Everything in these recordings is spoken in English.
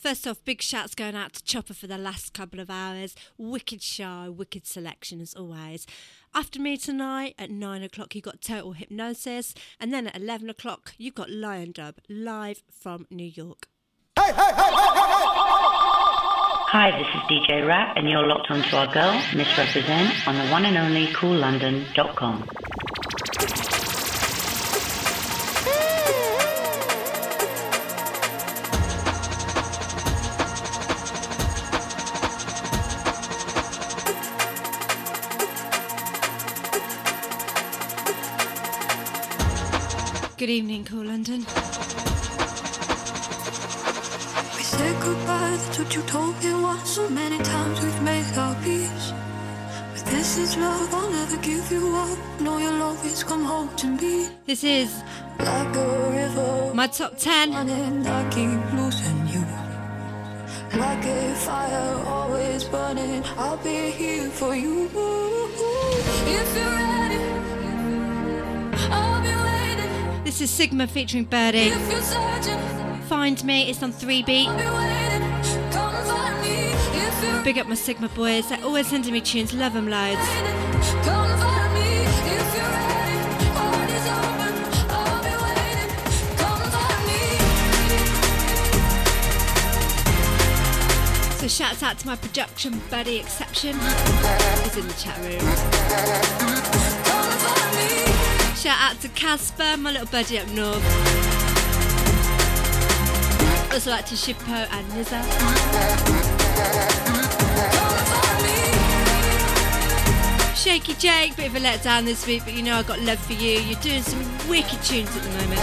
First off, big shouts going out to Chopper for the last couple of hours. Wicked show, wicked selection as always. After me tonight at 9 o'clock, you got Total Hypnosis. And then at 11 o'clock, you've got Liondub live from New York. Hey, hey, hey, Hi, this is DJ Rat, and you're locked onto our girl, Missrepresent, on the one and only koollondon.com. Good evening, Kool London. We said goodbye, that's what you told me once. So many times we've made our peace. But this is love, I'll never give you up. No, you'll always come home to me. This is like a river. My top 10. And I keep losing you. Like a fire always burning, I'll be here for you. If you're This is Sigma featuring Birdy. Find me, it's on 3 beat. Big up my Sigma boys, they're always sending me tunes, love them loads. So shouts out to my production buddy Exception. He's in the chat room. Shout out to Casper, my little buddy up north. Also out to Shippo and Nizza. Shaky Jake, bit of a letdown this week, but you know I got love for you. You're doing some wicked tunes at the moment.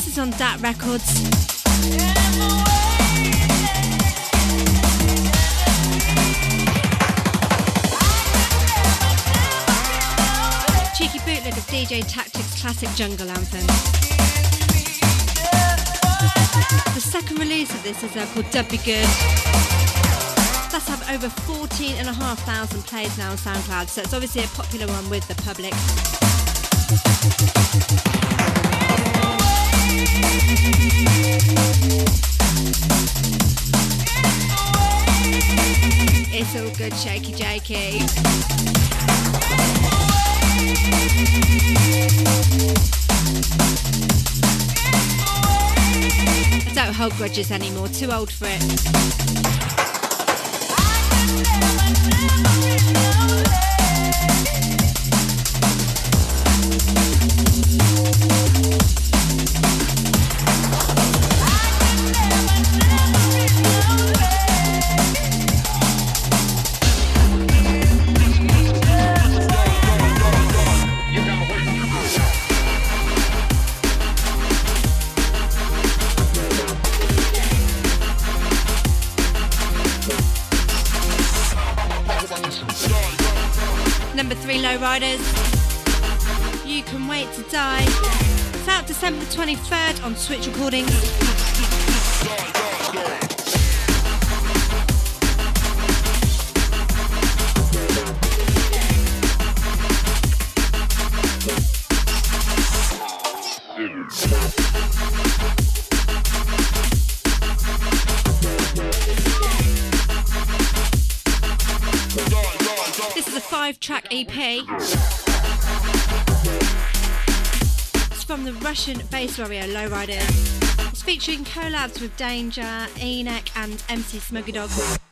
This is on Dat Records. Cheeky bootleg of DJ Tactics' classic jungle anthem. The second release of this is uh, called Dubby Good. That's have over 14,500 plays now on SoundCloud, so it's obviously a popular one with the public. It's all good, shaky jakey. Don't hold grudges anymore, too old for it. Riders. You Can Wait to Die. It's out December 23rd on Switch Recordings. From the Russian bass warrior Lowrider. It's featuring collabs with Danger, Enoch, and MC Smuggy Dog.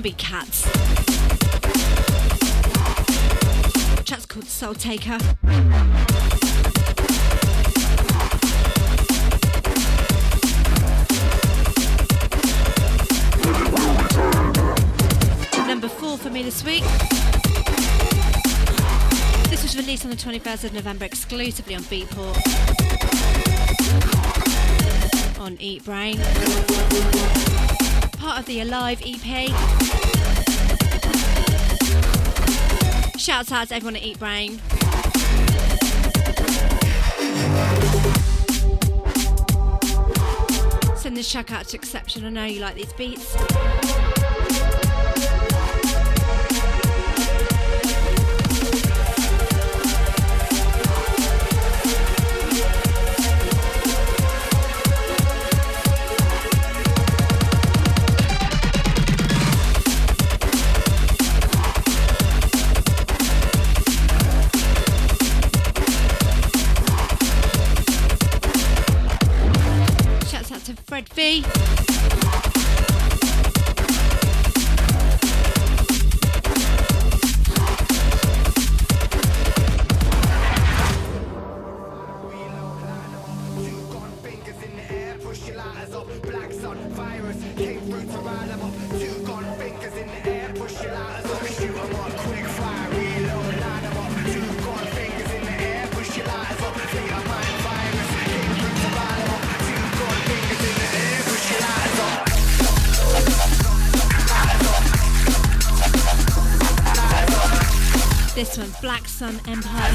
Zombie Cats. Chat's called Soul Taker. Number four for me this week. This was released on the 21st of November exclusively on Beatport. On Eatbrain part of the Alive EP. Shouts out to everyone at Eatbrain. Send this track out to Exception. I know you like these beats. Sun Empire.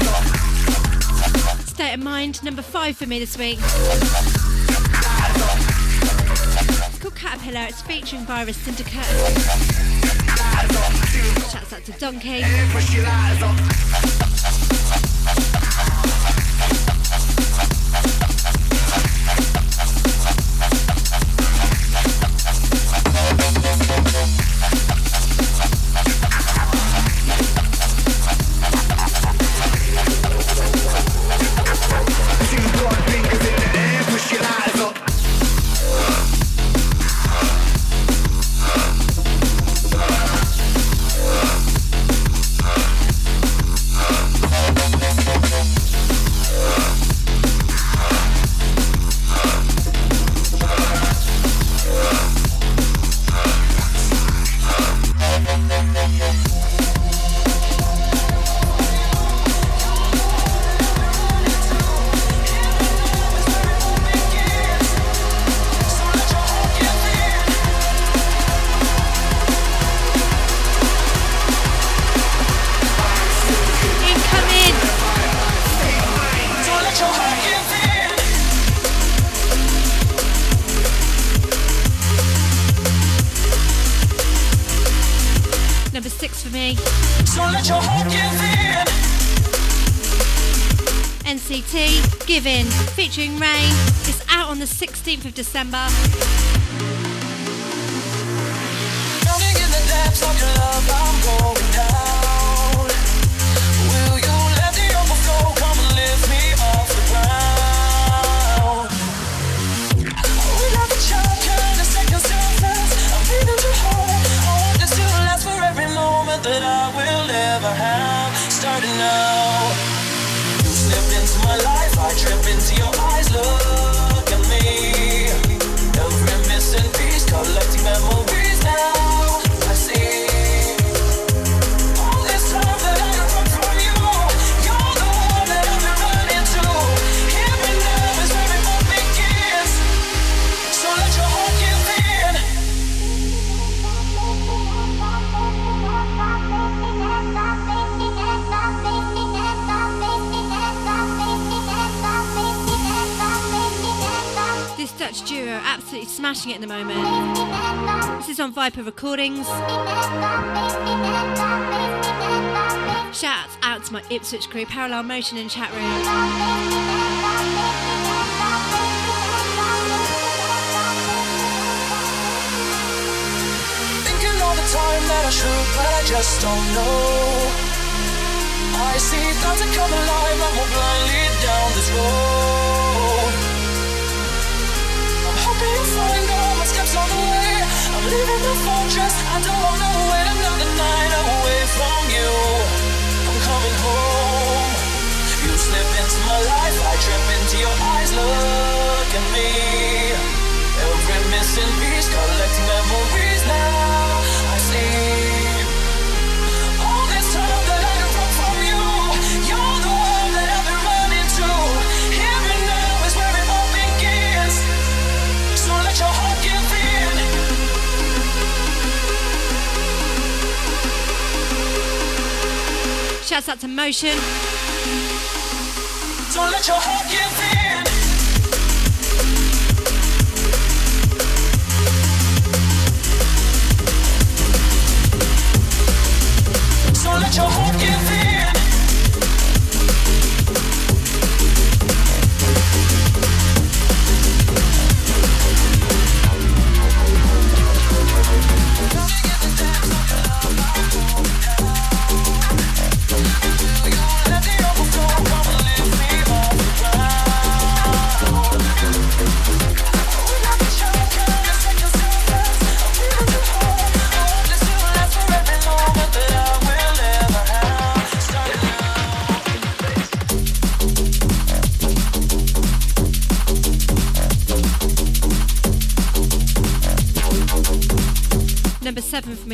State of Mind, number five for me this week. It's called Caterpillar. It's featuring Virus Syndicate. Shouts out to Donkey. December. Viper Recordings. Shouts out to my Ipswich crew, Parallel Motion in chat room. Time that I should, but I just don't know. I see thoughts that come alive, blindly down this road. I'm hoping you'll find all my steps on the way. I'm leaving the fortress, I don't wanna wait another night away from you. I'm coming home. You slip into my life, I trip into your eyes. Look at me. Every missing piece, collecting memories now. I see. Shouts out to Motion.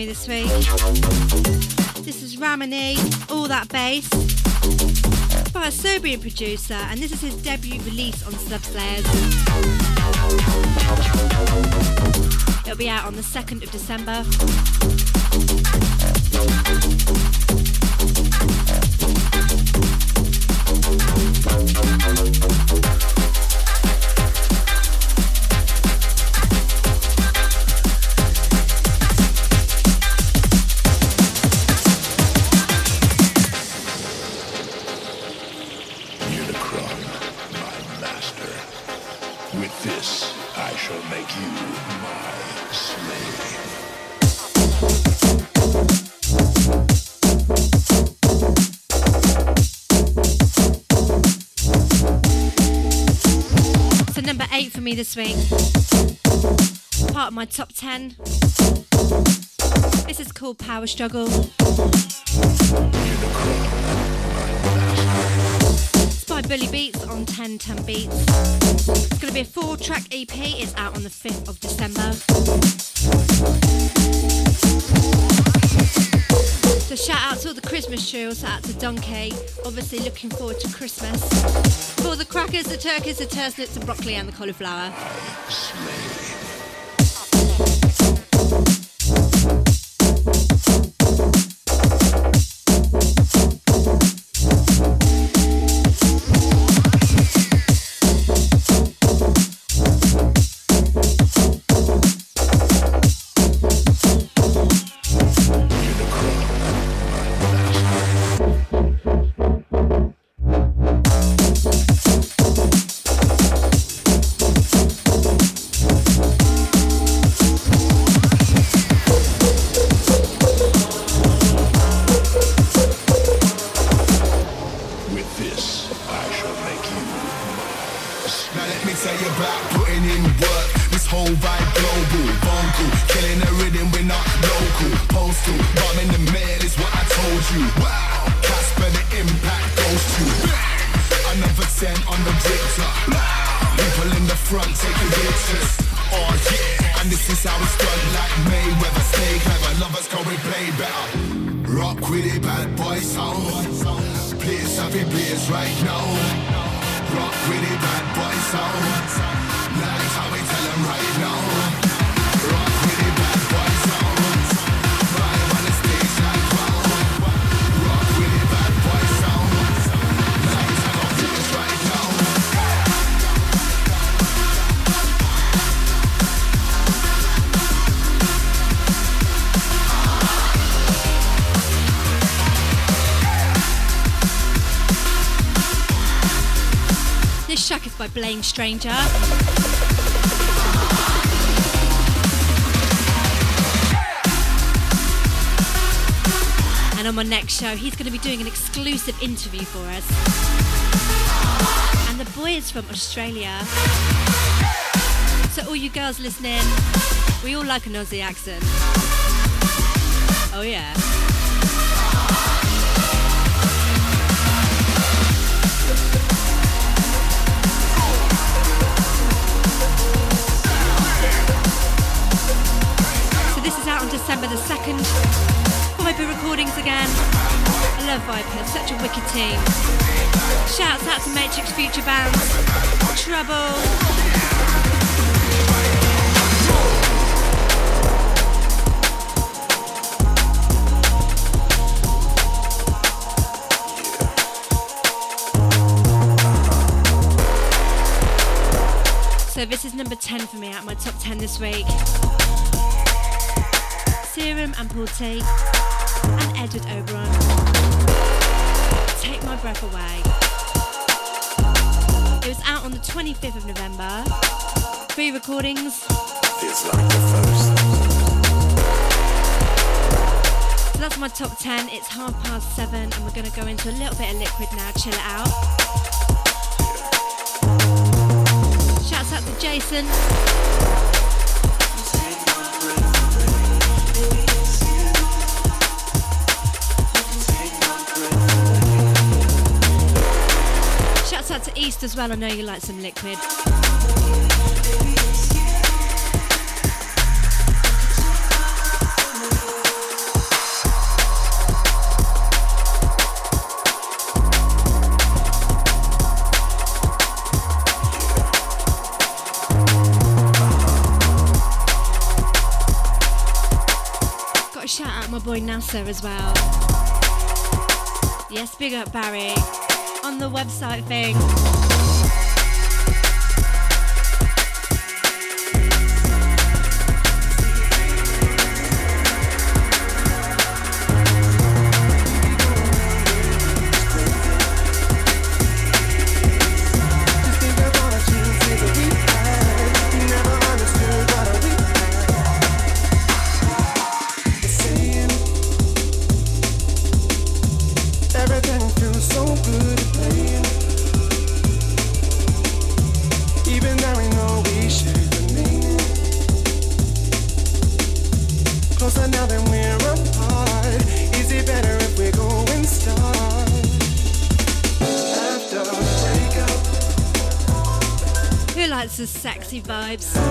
Me this week. This is Ramani, All That Bass, by a Serbian producer, and this is his debut release on Subslayers. It'll be out on the 2nd of December. This week. Part of my top 10. This is called Power Struggle. It's by Bully Beats on 10 Ton Beats. It's going to be a four track EP. It's out on the 5th of December. So shout out to Christmas shout out to Donkey. Obviously looking forward to Christmas. For the crackers, the turkeys, the turnips, the broccoli and the cauliflower. Blame Stranger. And on my next show, he's going to be doing an exclusive interview for us. And the boy is from Australia. So, all you girls listening, we all like an Aussie accent. Oh, yeah. The 2nd. Viper Recordings again. I love Viper, such a wicked team. Shouts out to Matrix Futurebound. Trouble. So this is number 10 for me out of my top 10 this week. Serum and Paul T and Edward Oberon. Take my breath away. It was out on the 25th of November. Free recordings. Feels like the first. So that's my top 10. It's half past seven, and we're going to go into a little bit of liquid now, chill it out. Shouts out to Jason. East as well. I know you like some liquid. Got a shout out my boy Nasser as well. Yes, big up Barry on the website thing. Vibes?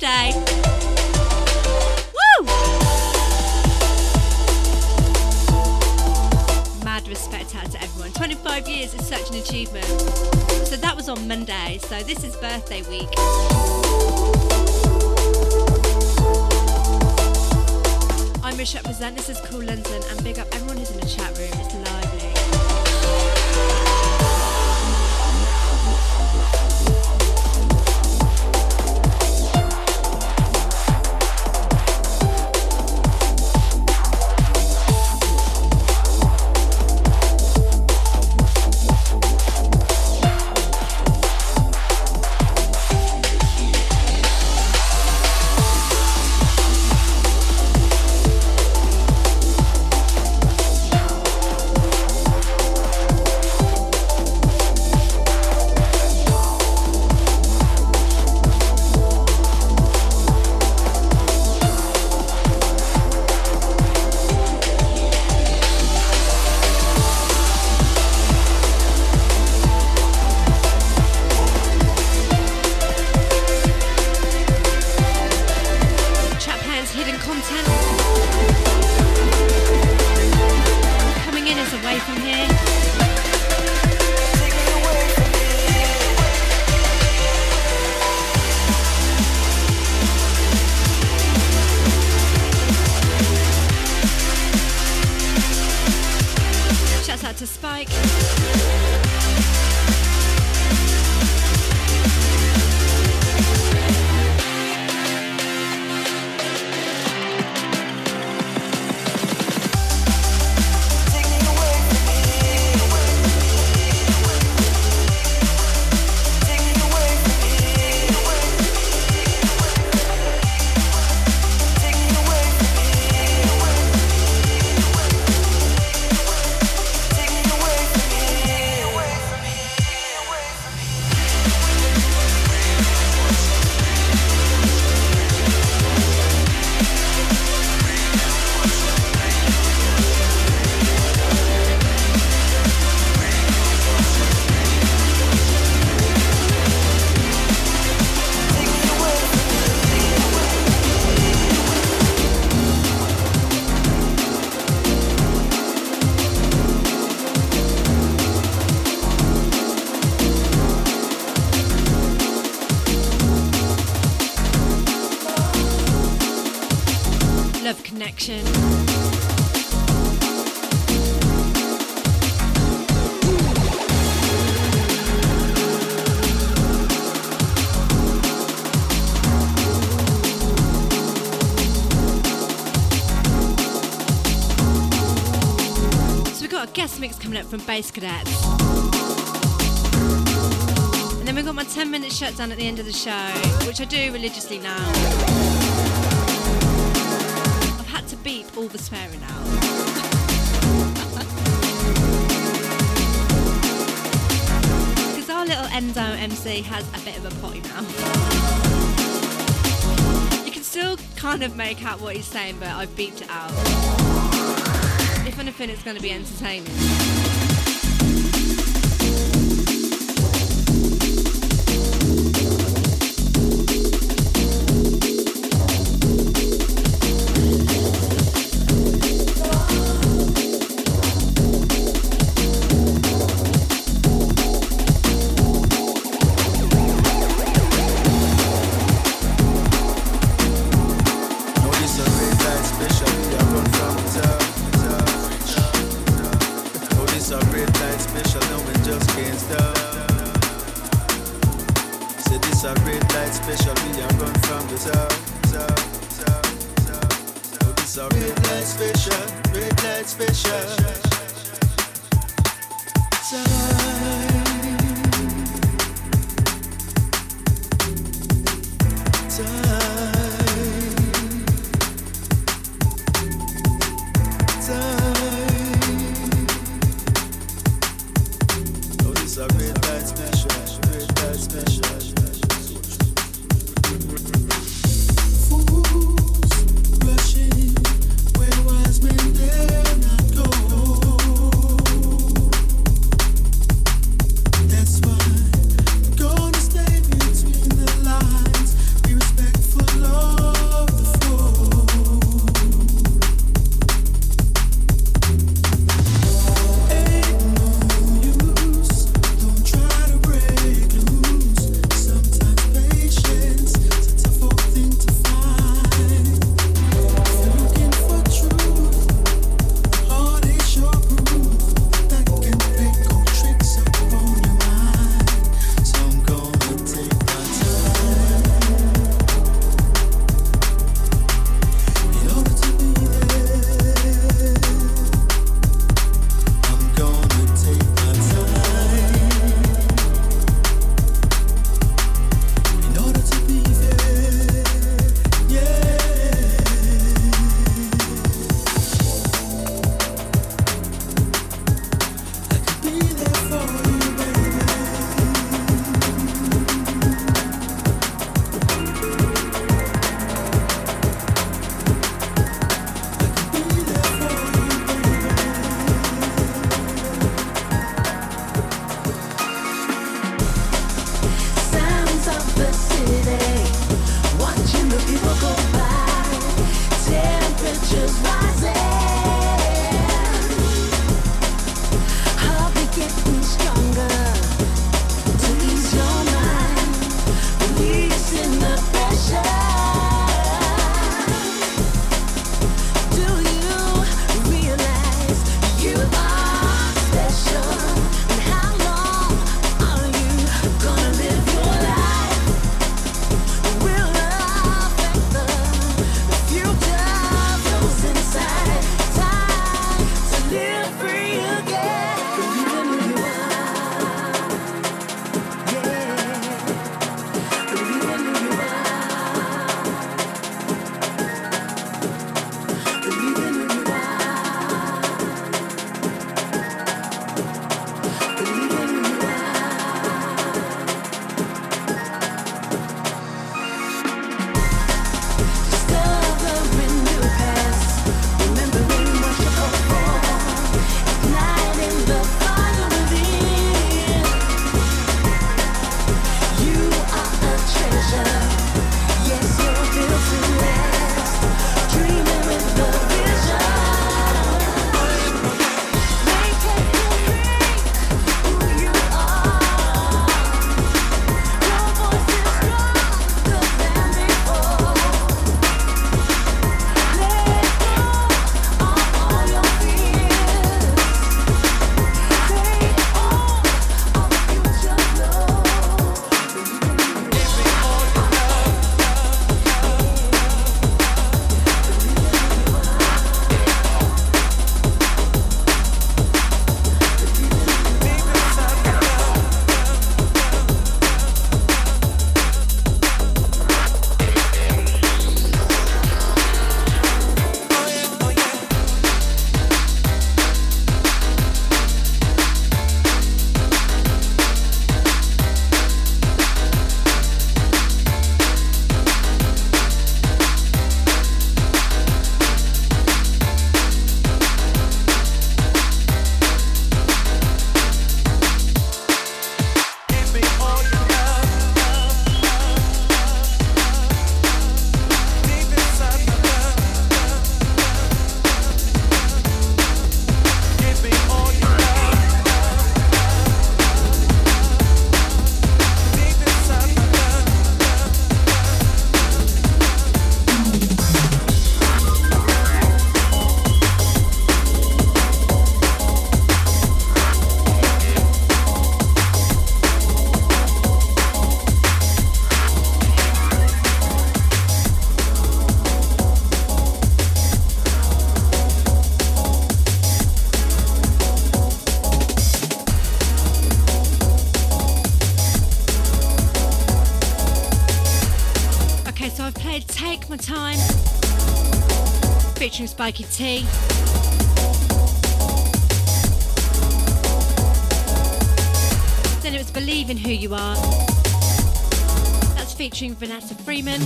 Birthday. From Basskadetz. And then we've got my 10 minute shutdown at the end of the show, which I do religiously now. I've had to beep all the swearing out. Because our little Endo MC has a bit of a potty mouth. You can still kind of make out what he's saying, but I've beeped it out. If anything, it's going to be entertaining. Special. Red light special. Oh, Spiky T. Then it was Believe in Who You Are. That's featuring Vanessa Freeman.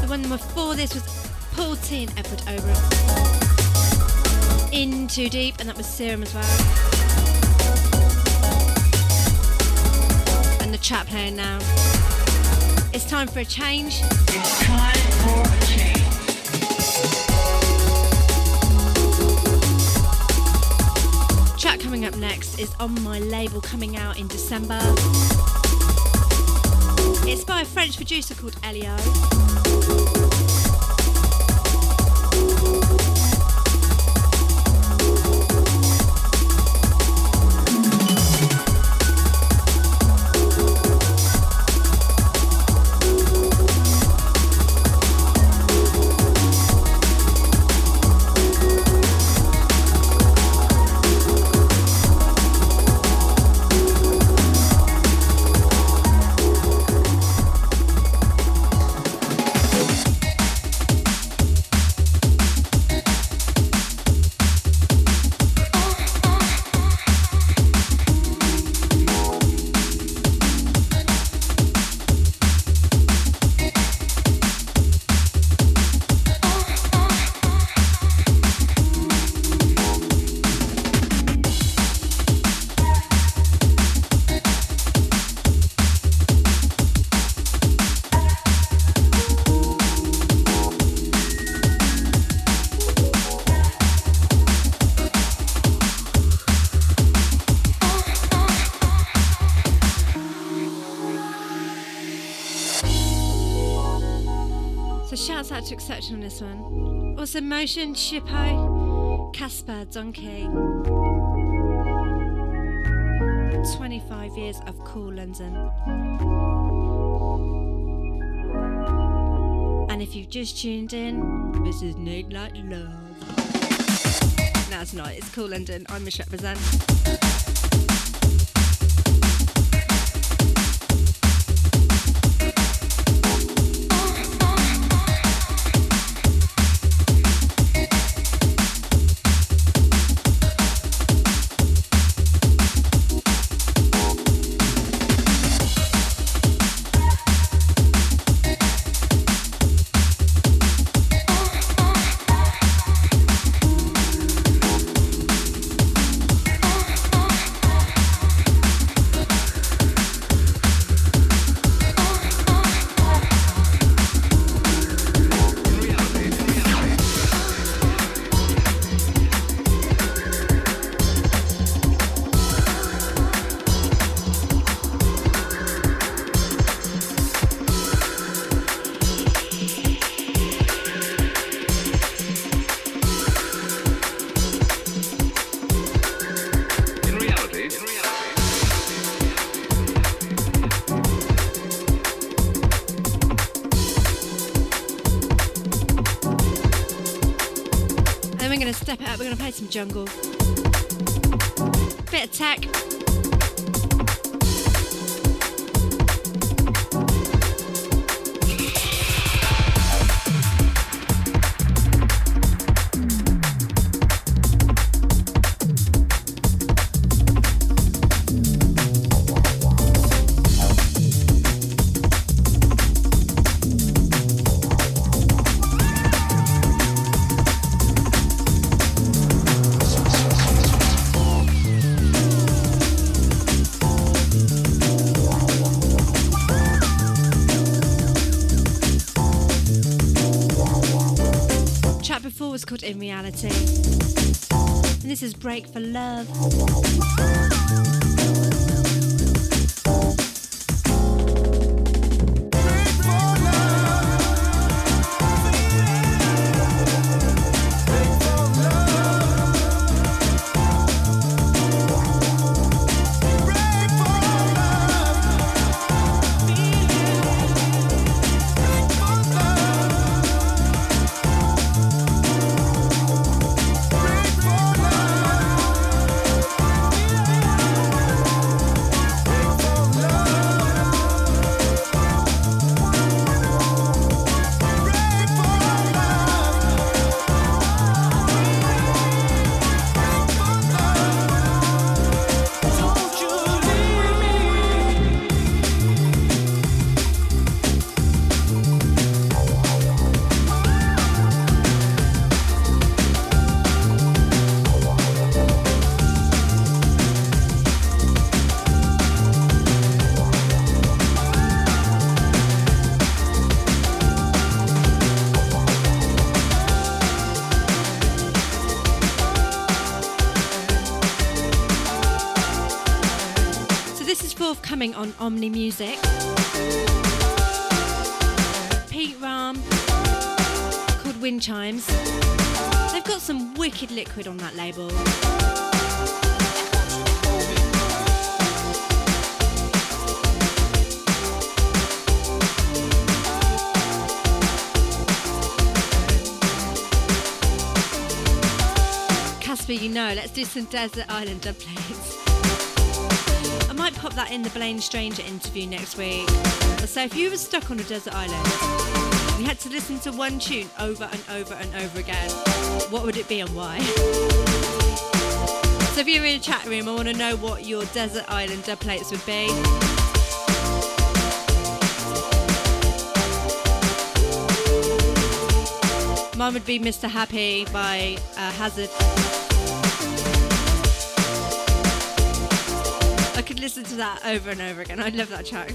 The one before this was Paul T and Edward Oberon. In Too Deep, and that was Serum as well. And the chat playing now. It's time for a change. It's time for a change. Track coming up next is on my label coming out in December. It's by a French producer called Elio. This one. Also Motion, Shippo, Casper, Donkey. 25 years of Kool London. And if you've just tuned in, this is Need Like Love. No, it's not. It's Kool London. I'm Missrepresent. Going to play some jungle. Bit of tech. Was called In Reality. And this is Break for Love. Break for love. Omni Music. Pete Ram called Wind Chimes. They've got some wicked liquid on that label. Casper, you know, let's do some Desert Island dubplates. Pop that in the Blaine Stranger interview next week. So if you were stuck on a desert island, you had to listen to one tune over and over and over again, what would it be and why? So if you're in a chat room, I want to know what your desert island dubplates would be. Mine would be Mr. Happy by uh, Hazard. Listen to that over and over again. I love that track.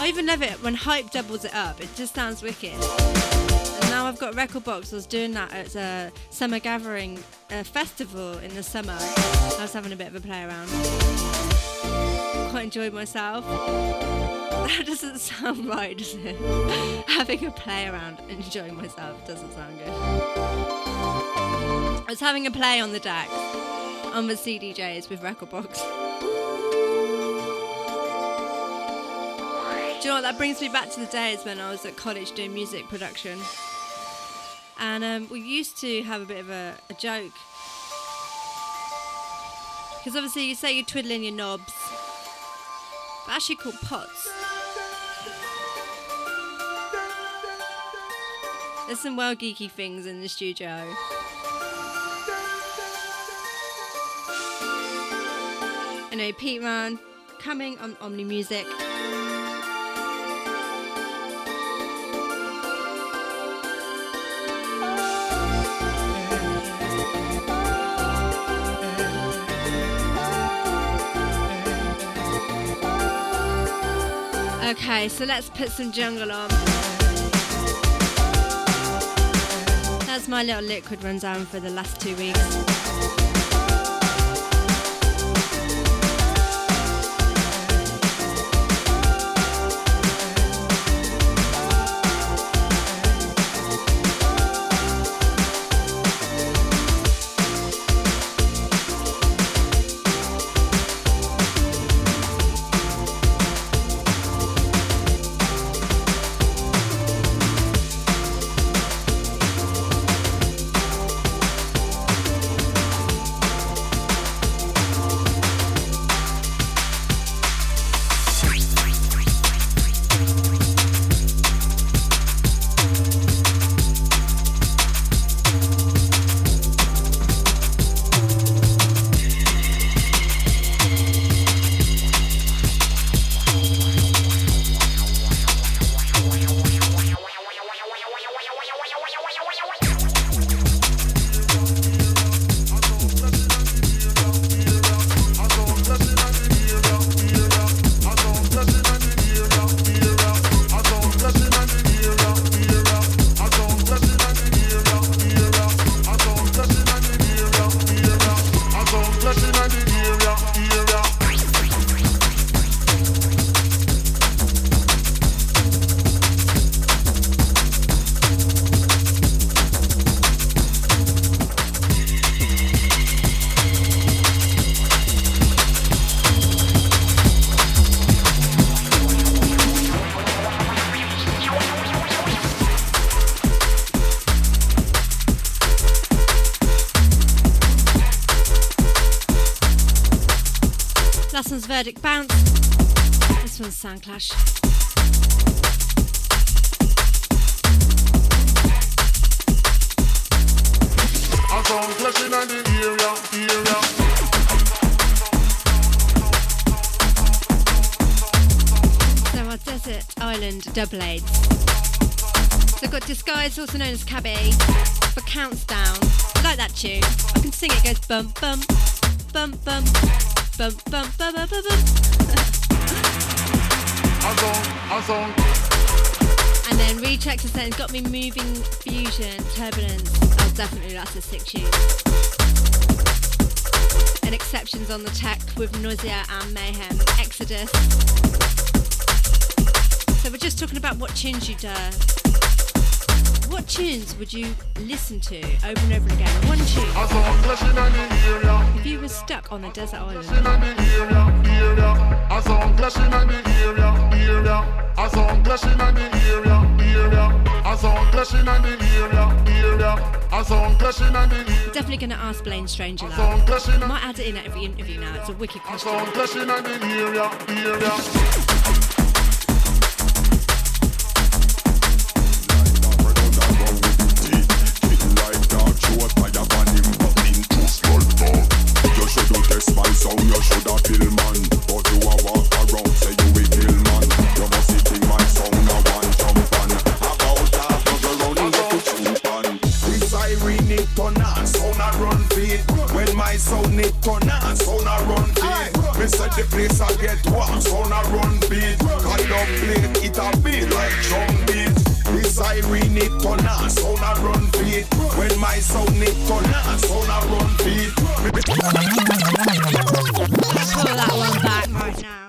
I even love it when Hype doubles it up. It just sounds wicked. And now I've got rekordbox. I was doing that at a summer gathering a festival in the summer. I was having a bit of a play around. Quite enjoyed myself. That doesn't sound right, does it? having a play around enjoying myself doesn't sound good. I was having a play on the deck on the CDJs with rekordbox. Do you know what? That brings me back to the days when I was at college doing music production. And um, we used to have a bit of a, a joke. Because obviously, you say you're twiddling your knobs, but actually called pots. There's some well geeky things in the studio. Anyway, Pete Run coming on Omni Music. Okay, so let's put some jungle on. That's my little liquid rundown for the last two weeks. Verdict Bounce. This one's Sound Clash. I sound clashing on the area, area. So our Desert Island dubplates. So I've got Disguise, also known as Cabby, for Counts Down. I like that tune. I can sing it, it goes bum bum, bum bum, bum bum bum bum bum bum. I sound, I sound. And then Recheck to saying, got me moving fusion, turbulence. Oh, definitely, that's a sick tune. and exceptions on the tech with Nausea and Mayhem, Exodus. So we're just talking about what tunes you do. What tunes would you listen to over and over again? One tune. If you were stuck on a desert island. Definitely going to ask Blaine Stranger that. Might add it in at every interview now. It's a wicked question. Get warm, sound a run beat. Cut up plate, it a beat like drum beat. This siren it turn on, sound a run feed. When my sound it turn on, sound a run feed. Pull that one back right now.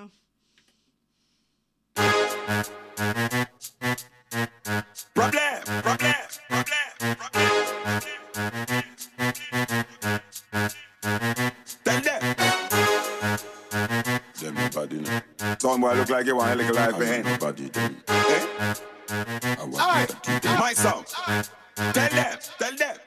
Like you want a little life behind. Them. Eh? Alright, my song. Tell them, tell them.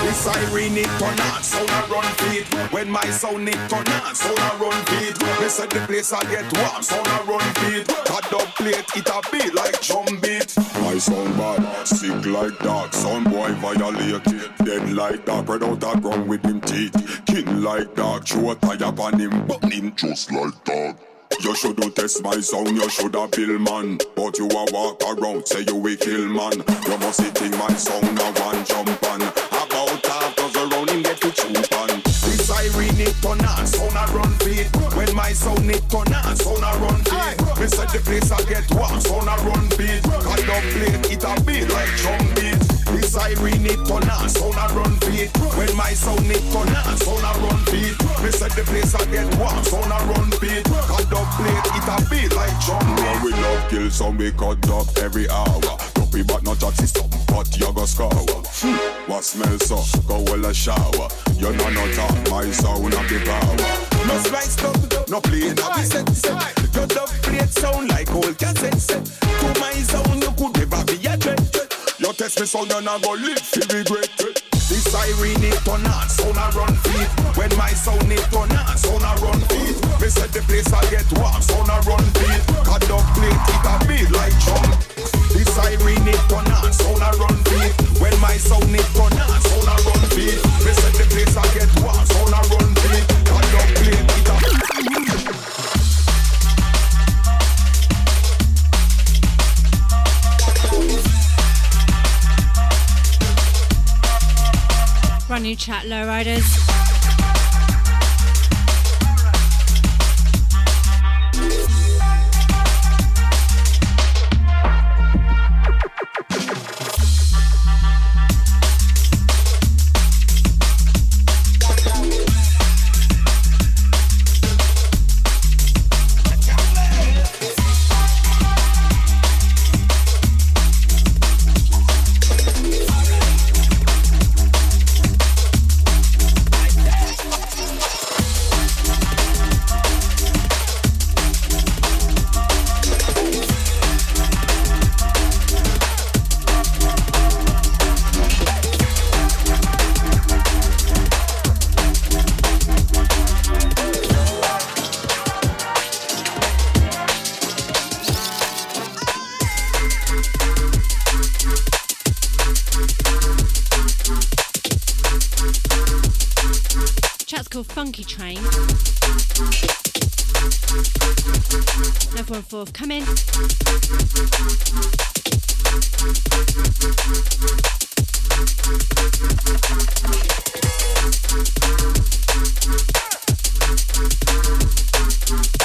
This siren it turn on, sound a run feed. When my sound it turn on, sound a run feed. Me set the place I get warm, sound a run feed. Cut up plate, it a beat like drum beat. My sound bad, sick like dog. Sound boy violate, dead like dog. Spread out a ground with him teeth. King like dog, throw a tire on him, burn him just like dog. You shouldn't test my sound, you shoulda bill man. But you a walk around, say you will kill man. You must think my sound a one jump on. About half dozen round him get to choop on. This siren it turn on, sound a run feed. When my sound it turn on, sound a run feed. Me set the place I get warm, sound a run beat. Cut up plate, it a beat like drum beat. Siren it turn on, sound a run beat. When my sound it turn on, sound a run beat. Me set the place I get warm, sound a run beat. Cut up plate, it a beat like drum beat. We love kill some, we cut up every hour. Dopey but not chat system, but you go scour. Hmm. What smells so? Go well a shower. You know no talk, my sound of the power. No spice up, no play, no be set set. Your dub plate sound like old cassette set. To my sound, you could never be a threat. You test me sound and I go live fi regret it. This siren it turn on, sound a run feet. When my sound it turn on, sound a run feet. Me set the place I get warm, sound a run feed. Cut up plate, it a beat like drum. This siren it turn on, sound a run feet. When my sound it turn on, sound a run feet. Me set the place I get warm, sound a run feed. Cut up plate, it a Run your chat, lowriders. track's called Funky Train. Another one forthcoming. Thank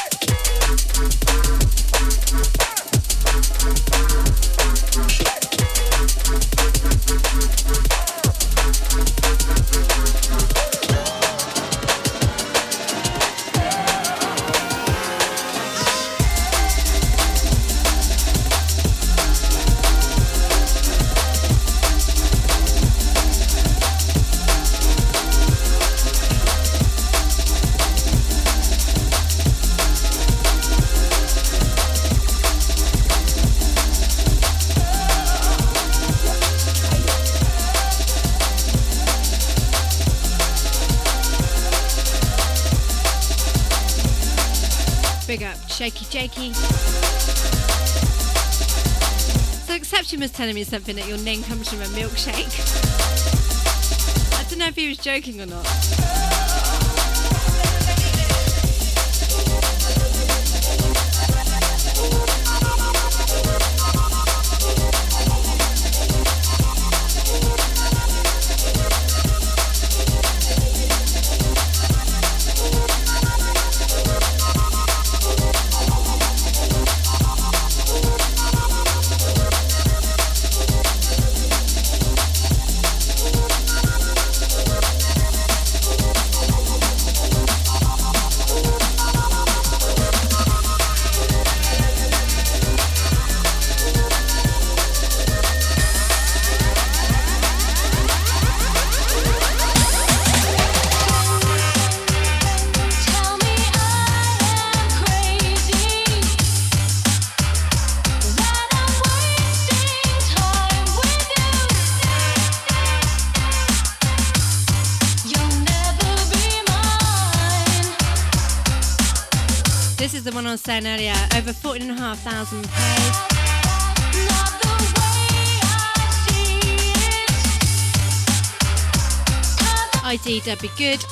was telling me something that your name comes from a milkshake. I don't know if he was joking or not. I saying earlier. Over 14,500 plays. ID Debbie Good.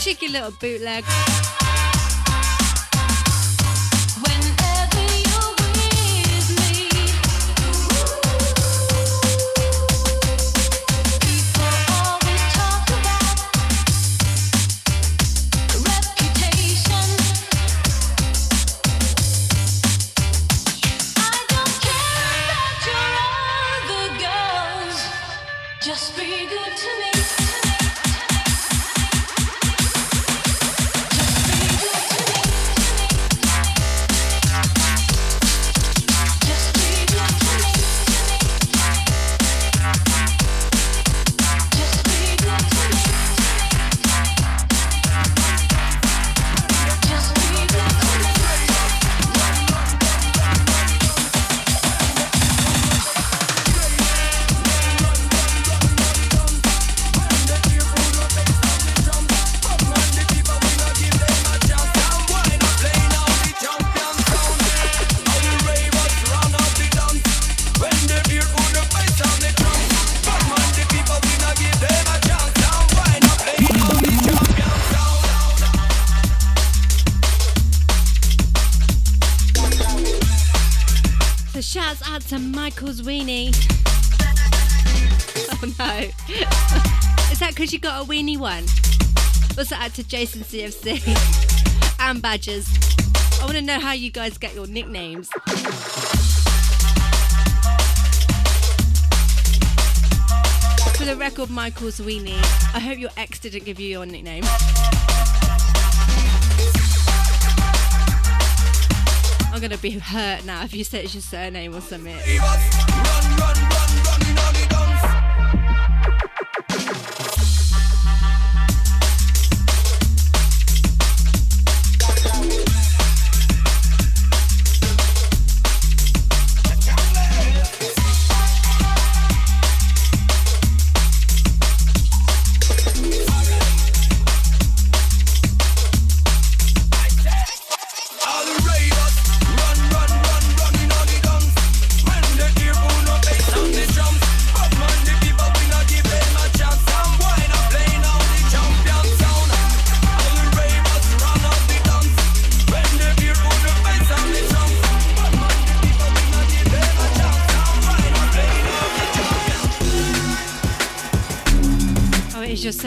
Cheeky little bootleg. Because you got a weenie one? Also out to Jason CFC and Badgers. I want to know how you guys get your nicknames. For the record, Michael's weenie. I hope your ex didn't give you your nickname. I'm gonna be hurt now if you say it's your surname or something. All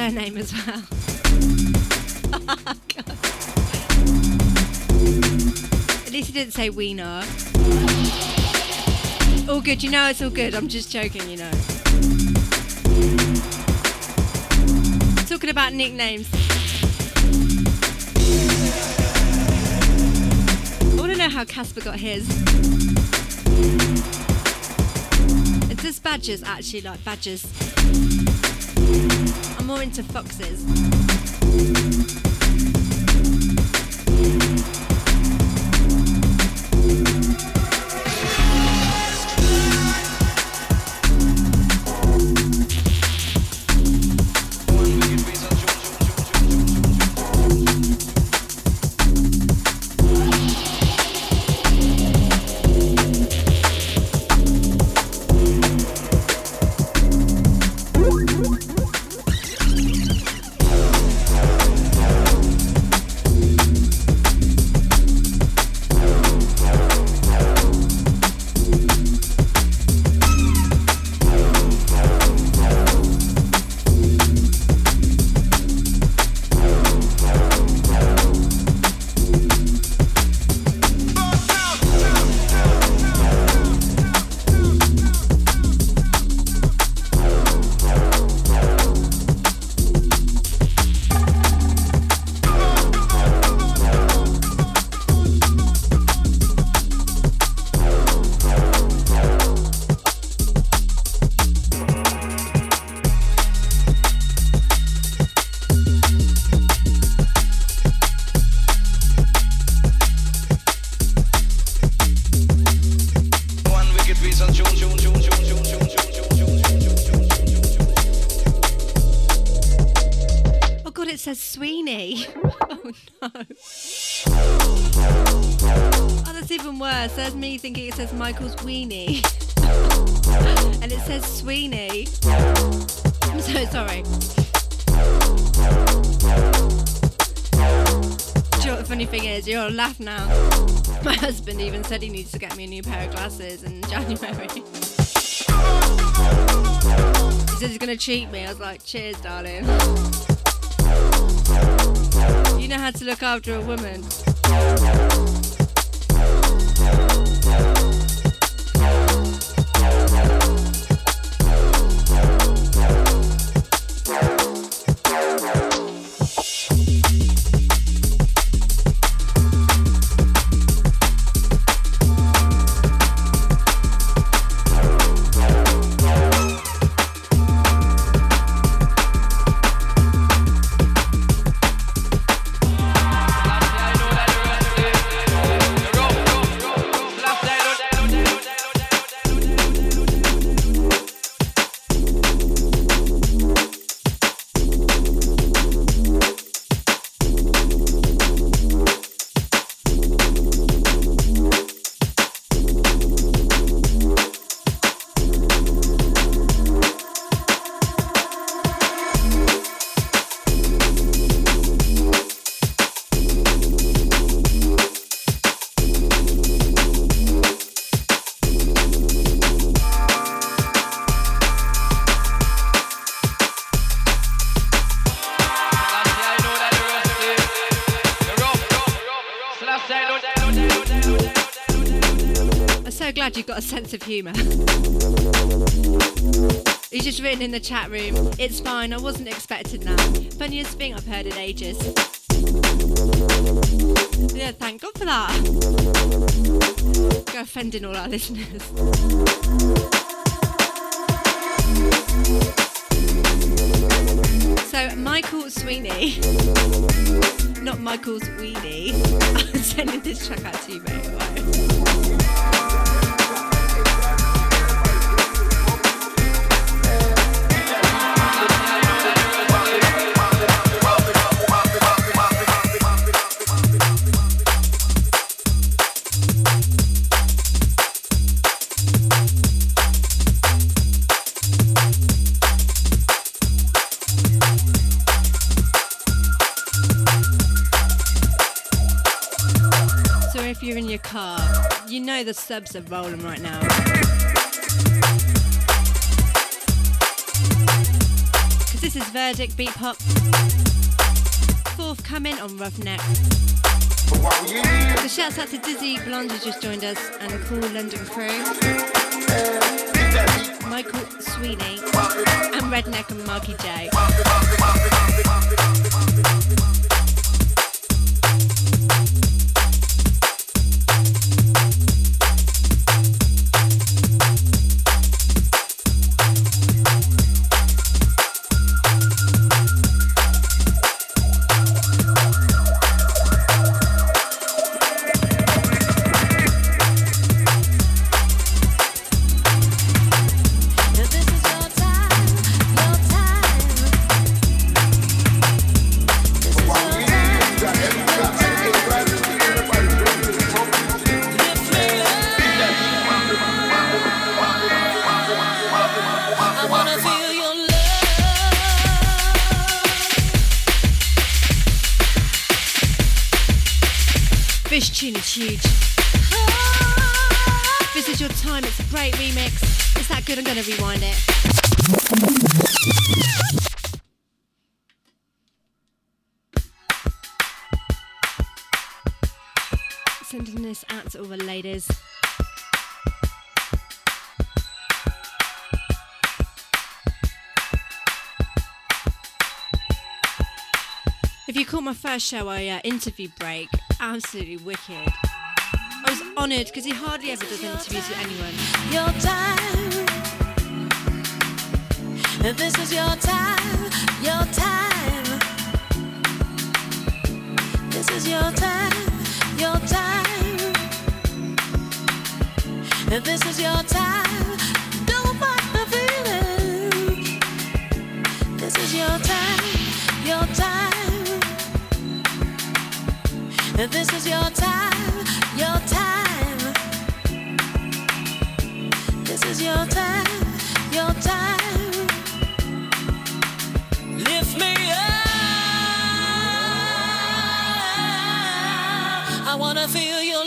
surname as well. At least he didn't say Wiener. All good, you know it's all good. I'm just joking, you know. Talking about nicknames. I want to know how Casper got his. Is this badgers actually like badgers? More into foxes. Michael's weenie. and it says Sweeney. I'm so sorry. Do you know what the funny thing is? You'll laugh now. My husband even said he needs to get me a new pair of glasses in January. he says he's gonna cheat me. I was like, cheers, darling. You know how to look after a woman. The chat room, it's fine, I wasn't expecting that. Funniest thing I've heard in ages. Yeah, thank God for that. Go offending all our listeners. So, Michael Sweeney, not Michael's Weenie, I'm sending this track out to you, mate. The subs are rolling right now. Because this is Verdict Beat Pop. Forthcoming on Roughneck. So shouts out to Dizzy Blonde who's just joined us and Kool London Crew. Michael Sweeney and Redneck and Marky J. This is your time. It's a great remix. It's that good. I'm gonna rewind first show, I uh, interview break, absolutely wicked. I was honoured because he hardly ever does interviews with anyone. Your time. This is your time. Your time. This is your time. Your time. This is your time. Don't fight the feeling. This is your time. Your time. This is your time, your time. This is your time, your time. Lift me up. I wanna feel your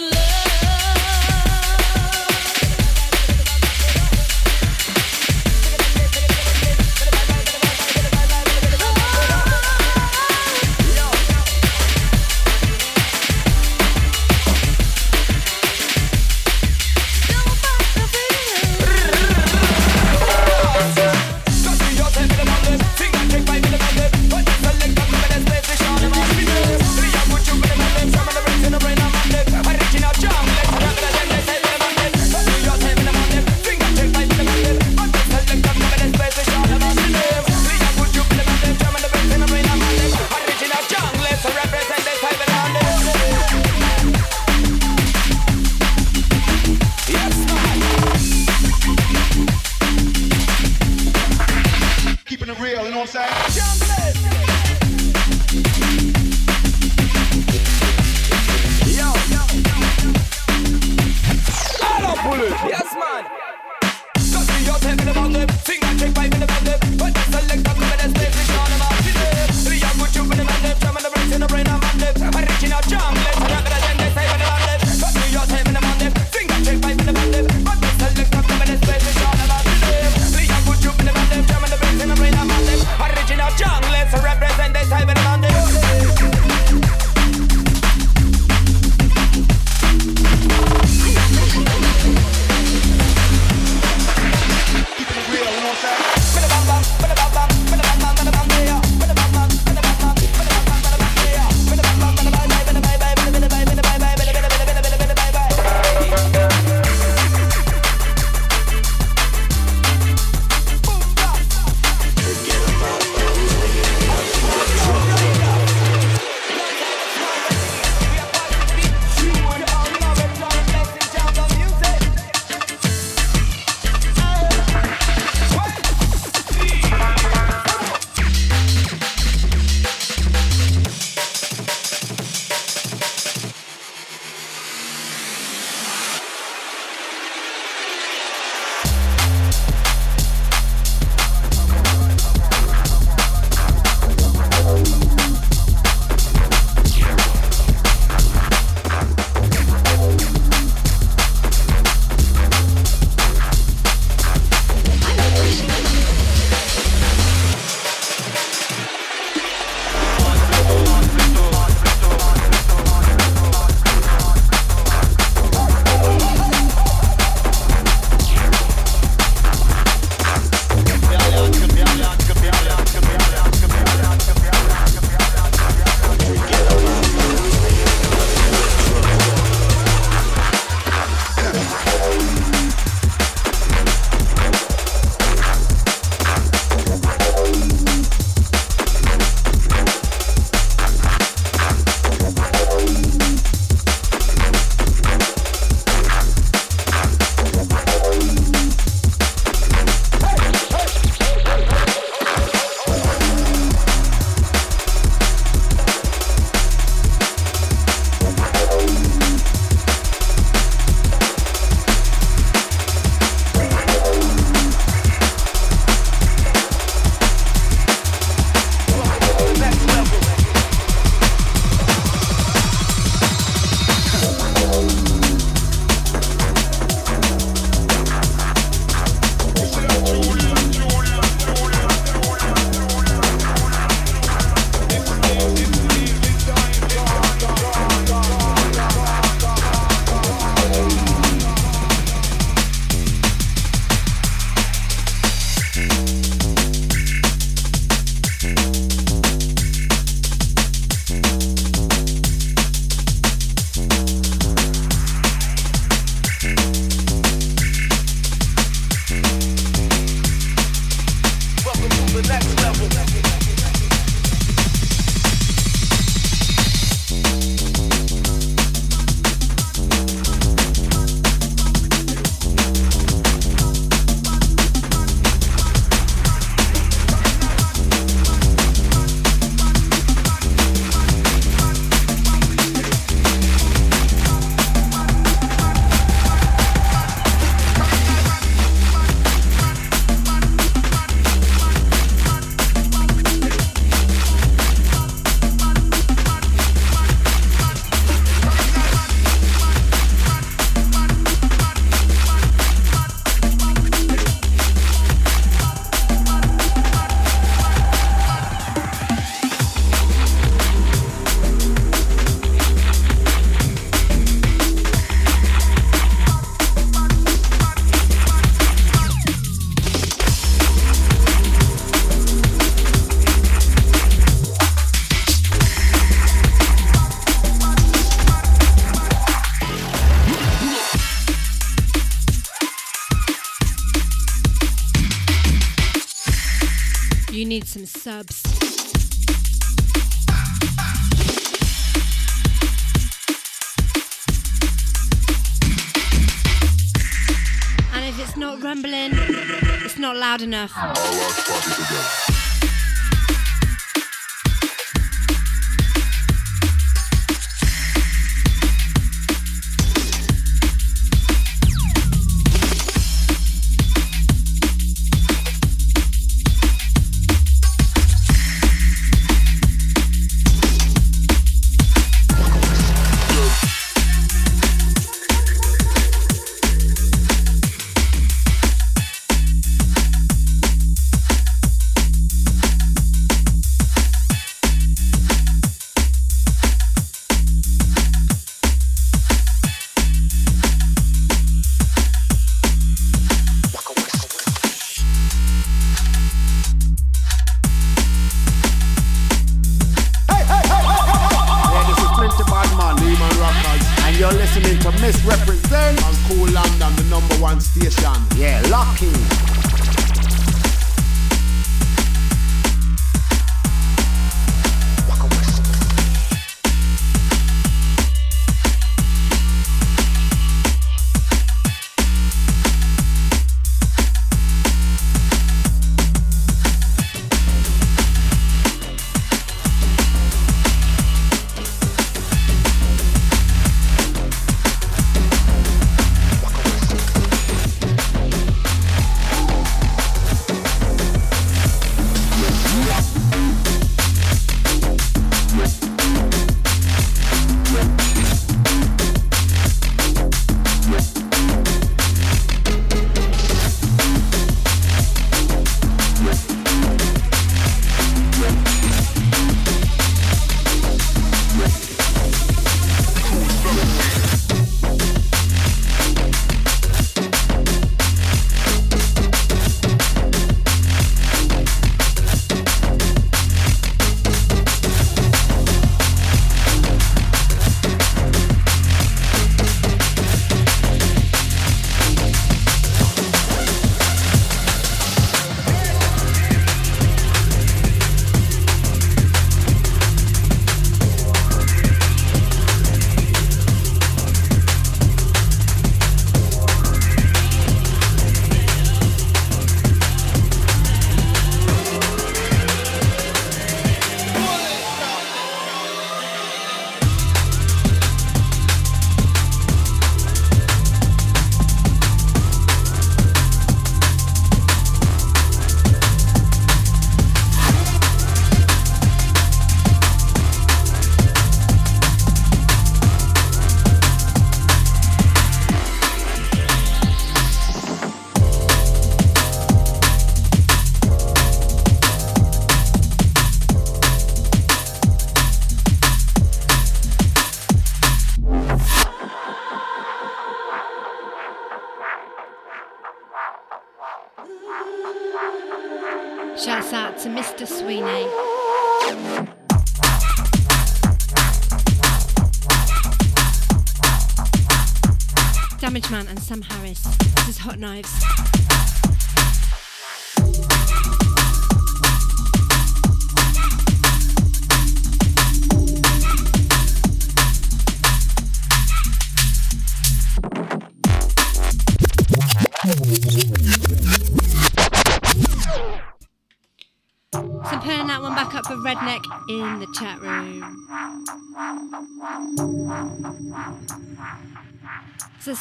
Damage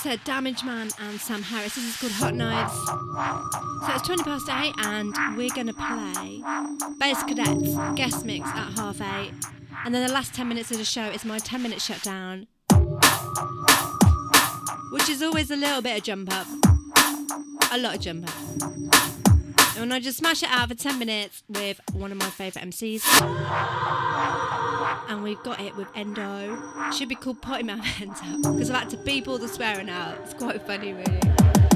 said Damage Man and Sam Harris. This is called Hot Knives. So it's 20 past 8 and we're going to play Basskadetz guest mix at half 8. And then the last 10 minutes of the show is my 10 minute shutdown. Which is always a little bit of jump up. A lot of jump up. And I just smash it out for 10 minutes with one of my favourite MCs. And we've got it with Endo. Should be called Potty Mouth Endo. Because I've had to beep all the swearing out. It's quite funny, really.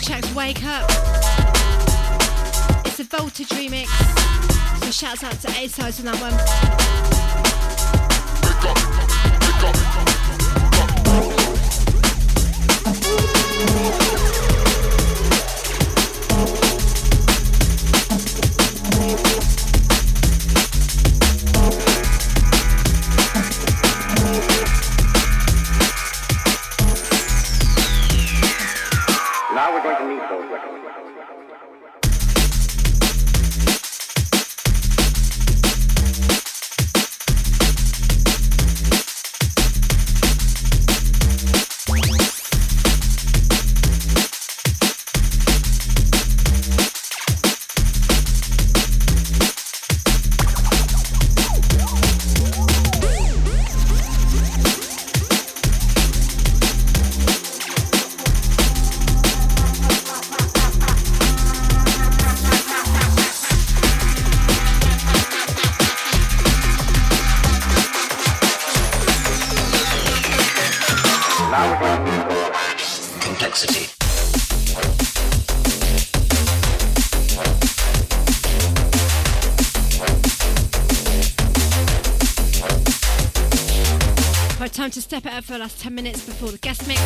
Check to Wake Up. It's a Voltage remix. So shouts out to A-Sides on that one. Wake up, wake up, wake up. for the last 10 minutes before the guest mix.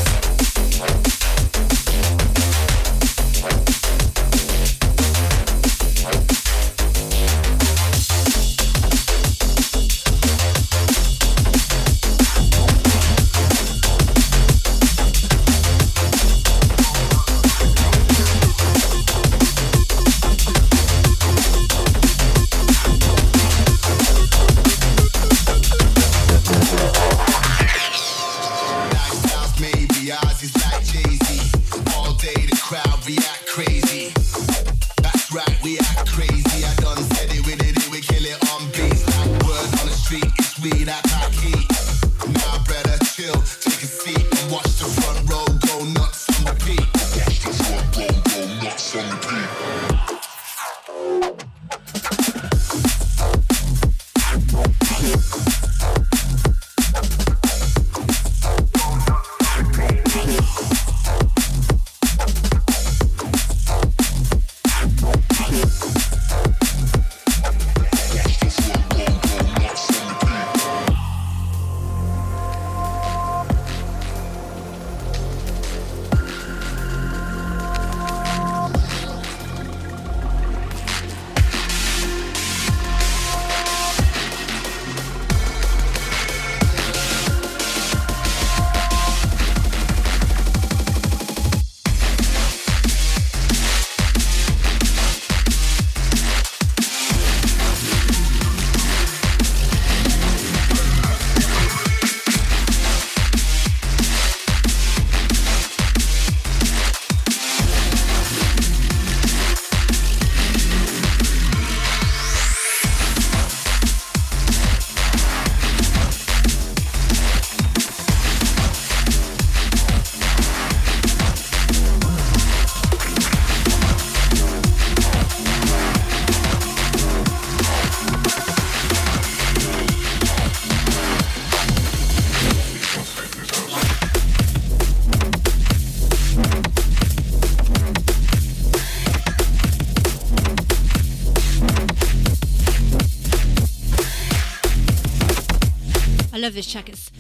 check us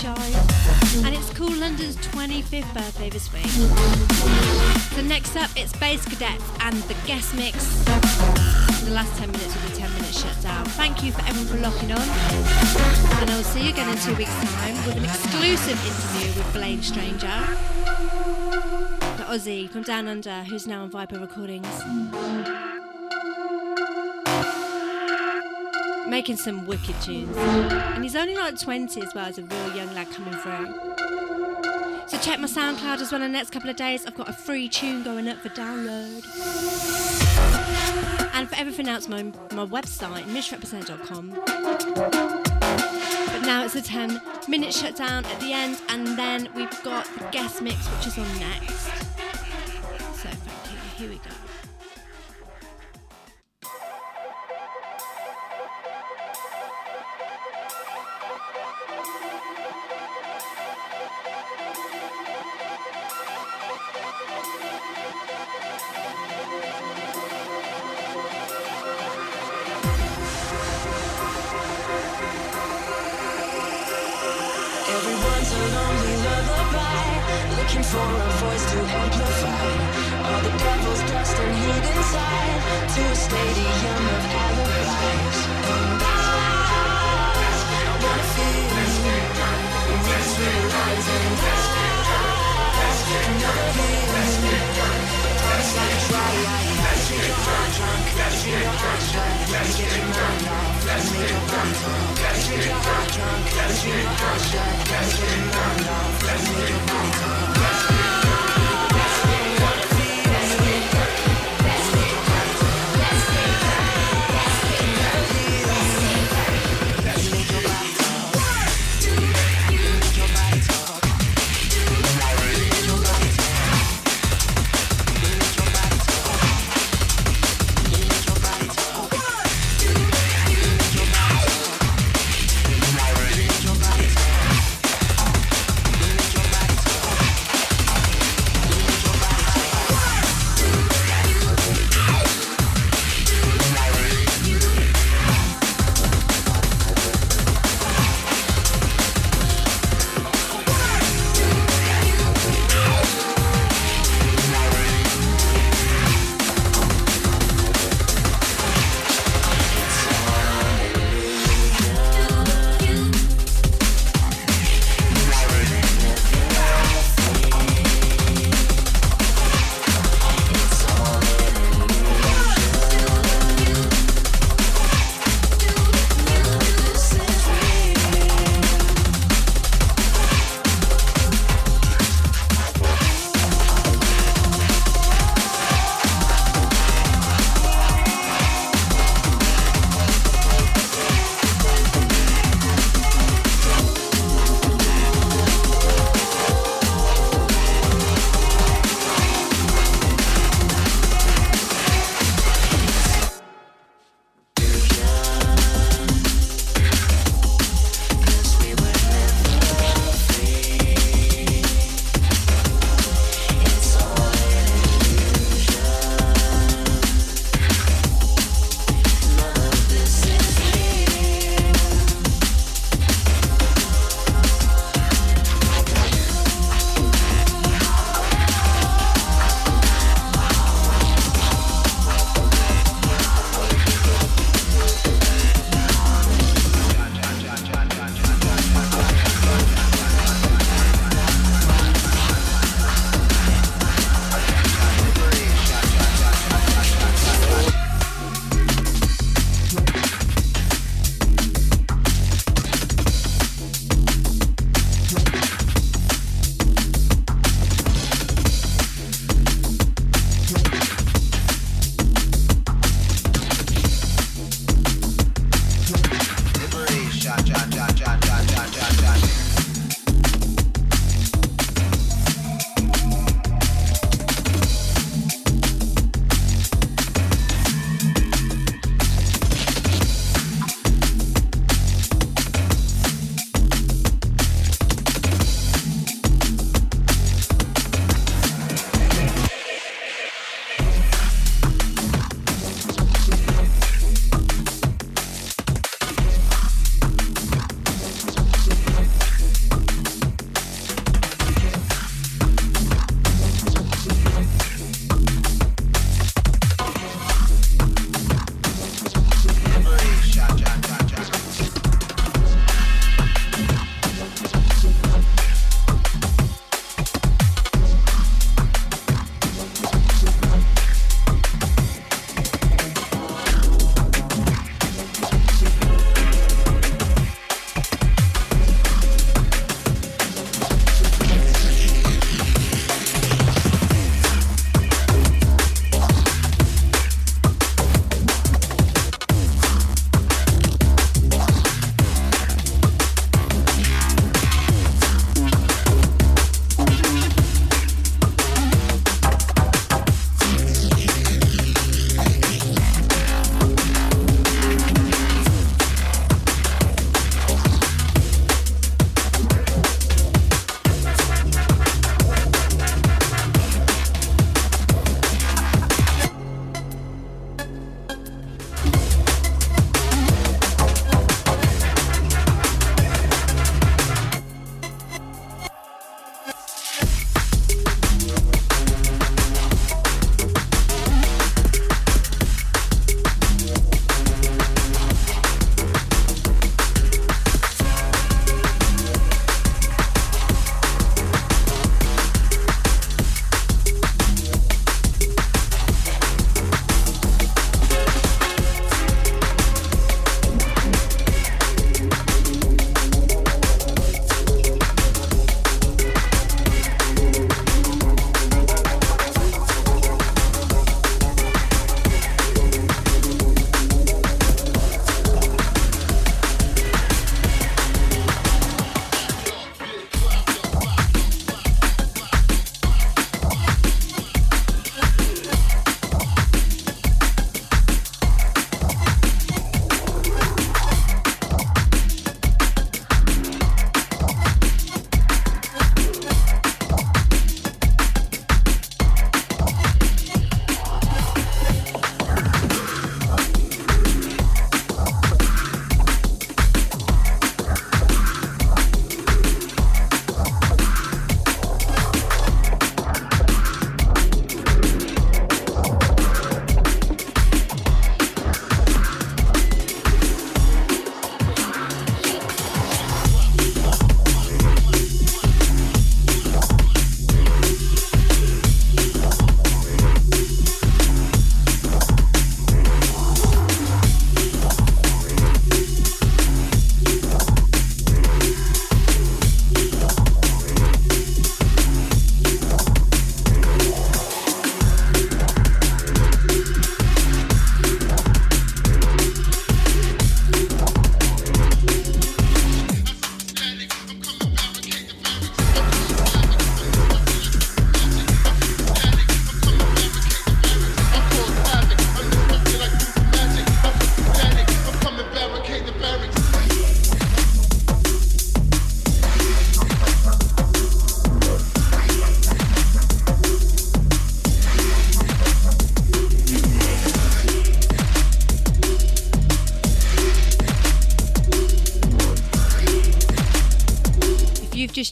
show, and it's Kool London's 25th birthday this week. So, next up, it's Basskadetz and the guest mix. The last 10 minutes of the 10 minute shutdown. Thank you for everyone for locking on, and I'll see you again in two weeks' time with an exclusive interview with Blaine Stranger. The Aussie from Down Under, who's now on Viper Recordings. Making some wicked tunes. And he's only like 20 as well as a real young lad coming through. So check my SoundCloud as well in the next couple of days. I've got a free tune going up for download. And for everything else, my, my website, missrepresent.com. But now it's a 10 minute shutdown at the end, and then we've got the guest mix, which is on next. So thank you. Here we go. Body talk. Drink your heart drunk, your heart shut, and get your mind off, and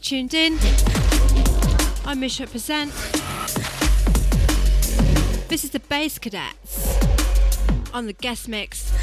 tuned in, I Missrepresent. This is the Basskadetz on the guest mix.